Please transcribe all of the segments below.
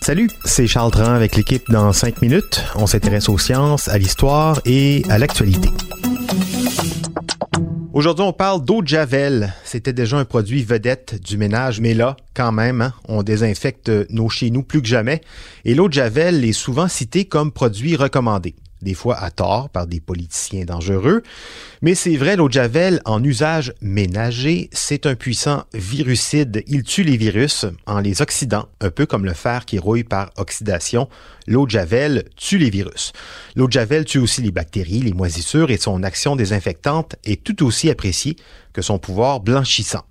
Salut, c'est Charles Tran avec l'équipe dans 5 minutes. On s'intéresse aux sciences, à l'histoire et à l'actualité. Aujourd'hui, on parle d'eau de Javel. C'était déjà un produit vedette du ménage, mais là, quand même, hein, on désinfecte nos chez nous plus que jamais. Et l'eau de Javel est souvent citée comme produit recommandé des fois à tort par des politiciens dangereux. Mais c'est vrai, l'eau de Javel en usage ménager, c'est un puissant virucide. Il tue les virus en les oxydant, un peu comme le fer qui rouille par oxydation. L'eau de Javel tue les virus. L'eau de Javel tue aussi les bactéries, les moisissures et son action désinfectante est tout aussi appréciée que son pouvoir blanchissant.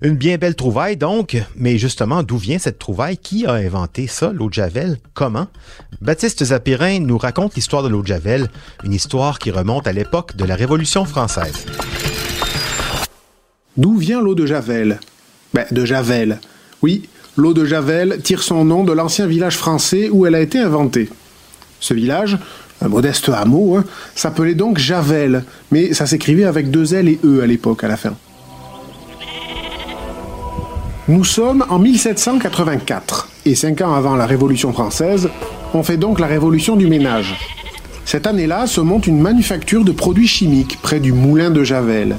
Une bien belle trouvaille donc, mais justement, d'où vient cette trouvaille? Qui a inventé ça, l'eau de Javel? Comment? Baptiste Zapirin nous raconte l'histoire de l'eau de Javel, une histoire qui remonte à l'époque de la Révolution française. D'où vient l'eau de Javel? Ben, de Javel. Oui, l'eau de Javel tire son nom de l'ancien village français où elle a été inventée. Ce village, un modeste hameau, hein, s'appelait donc Javel, mais ça s'écrivait avec deux L et E à l'époque, à la fin. Nous sommes en 1784, et cinq ans avant la Révolution française, on fait donc la Révolution du ménage. Cette année-là se monte une manufacture de produits chimiques près du moulin de Javel.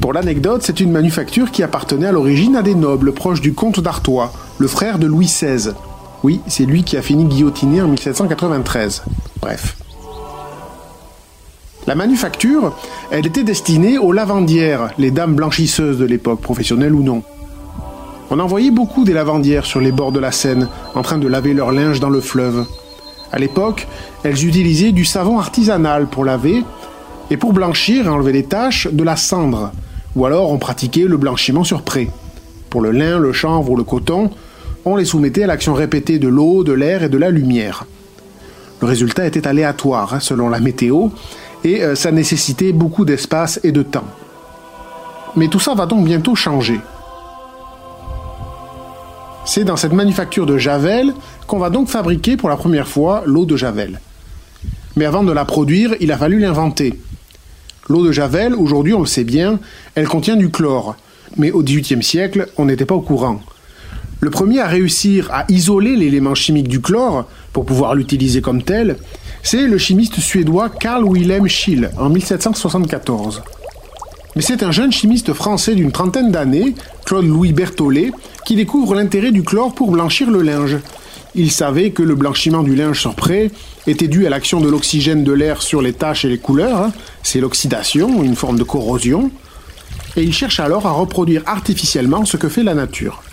Pour l'anecdote, c'est une manufacture qui appartenait à l'origine à des nobles proches du comte d'Artois, le frère de Louis XVI. Oui, c'est lui qui a fini guillotiné en 1793. Bref. La manufacture, elle était destinée aux lavandières, les dames blanchisseuses de l'époque, professionnelles ou non. On en voyait beaucoup des lavandières sur les bords de la Seine, en train de laver leur linge dans le fleuve. À l'époque, elles utilisaient du savon artisanal pour laver, et pour blanchir et enlever les taches, de la cendre, ou alors on pratiquait le blanchiment sur pré. Pour le lin, le chanvre ou le coton, on les soumettait à l'action répétée de l'eau, de l'air et de la lumière. Le résultat était aléatoire, hein, selon la météo, et euh, ça nécessitait beaucoup d'espace et de temps. Mais tout ça va donc bientôt changer. C'est dans cette manufacture de Javel qu'on va donc fabriquer pour la première fois l'eau de Javel. Mais avant de la produire, il a fallu l'inventer. L'eau de Javel, aujourd'hui on le sait bien, elle contient du chlore. Mais au XVIIIe siècle, on n'était pas au courant. Le premier à réussir à isoler l'élément chimique du chlore, pour pouvoir l'utiliser comme tel, c'est le chimiste suédois Carl Wilhelm Schill en 1774. Mais c'est un jeune chimiste français d'une trentaine d'années, Claude-Louis Berthollet, qui découvre l'intérêt du chlore pour blanchir le linge. Il savait que le blanchiment du linge sur prêt était dû à l'action de l'oxygène de l'air sur les taches et les couleurs. Hein. C'est l'oxydation, une forme de corrosion. Et il cherche alors à reproduire artificiellement ce que fait la nature.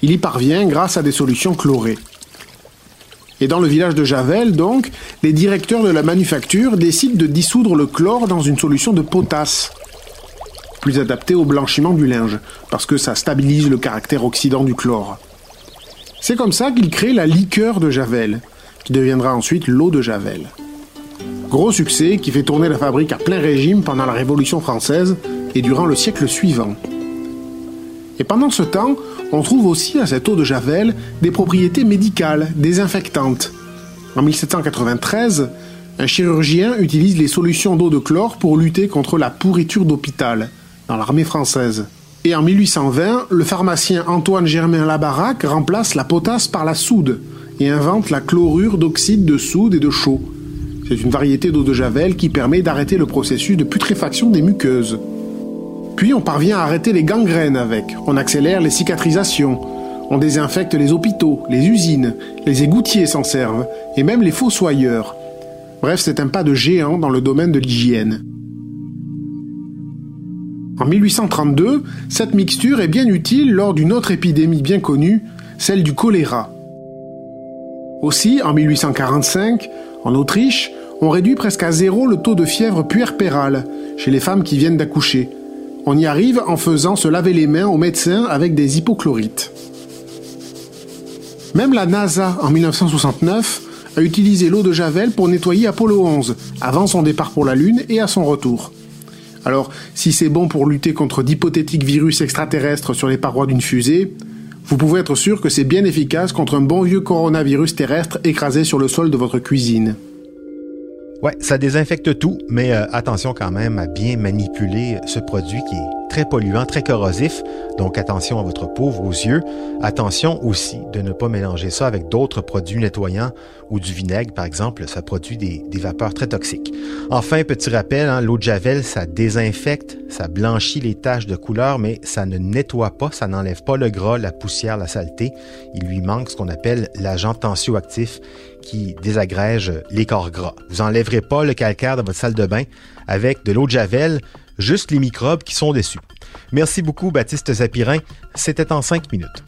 Il y parvient grâce à des solutions chlorées. Et dans le village de Javel, donc, les directeurs de la manufacture décident de dissoudre le chlore dans une solution de potasse plus adapté au blanchiment du linge, parce que ça stabilise le caractère oxydant du chlore. C'est comme ça qu'il crée la liqueur de Javel, qui deviendra ensuite l'eau de Javel. Gros succès qui fait tourner la fabrique à plein régime pendant la Révolution française et durant le siècle suivant. Et pendant ce temps, on trouve aussi à cette eau de Javel des propriétés médicales, désinfectantes. En 1793, un chirurgien utilise les solutions d'eau de chlore pour lutter contre la pourriture d'hôpital dans l'armée française. Et en 1820, le pharmacien Antoine Germain Labaraque remplace la potasse par la soude et invente la chlorure d'oxyde de soude et de chaux. C'est une variété d'eau de javel qui permet d'arrêter le processus de putréfaction des muqueuses. Puis on parvient à arrêter les gangrènes avec, on accélère les cicatrisations, on désinfecte les hôpitaux, les usines, les égoutiers s'en servent, et même les fossoyeurs. Bref, c'est un pas de géant dans le domaine de l'hygiène. En 1832, cette mixture est bien utile lors d'une autre épidémie bien connue, celle du choléra. Aussi, en 1845, en Autriche, on réduit presque à zéro le taux de fièvre puerpérale chez les femmes qui viennent d'accoucher. On y arrive en faisant se laver les mains aux médecins avec des hypochlorites. Même la NASA, en 1969, a utilisé l'eau de Javel pour nettoyer Apollo 11, avant son départ pour la Lune et à son retour. Alors, si c'est bon pour lutter contre d'hypothétiques virus extraterrestres sur les parois d'une fusée, vous pouvez être sûr que c'est bien efficace contre un bon vieux coronavirus terrestre écrasé sur le sol de votre cuisine. Ouais, ça désinfecte tout, mais euh, attention quand même à bien manipuler ce produit qui est très polluant, très corrosif. Donc attention à votre peau, vos yeux. Attention aussi de ne pas mélanger ça avec d'autres produits nettoyants ou du vinaigre, par exemple. Ça produit des, vapeurs très toxiques. Enfin, petit rappel, hein, l'eau de Javel, ça désinfecte, ça blanchit les taches de couleur, mais ça ne nettoie pas, ça n'enlève pas le gras, la poussière, la saleté. Il lui manque ce qu'on appelle l'agent tensioactif qui désagrège les corps gras. Vous enlèverez pas le calcaire de votre salle de bain avec de l'eau de Javel, juste les microbes qui sont dessus. Merci beaucoup, Baptiste Zapirin. C'était en cinq minutes.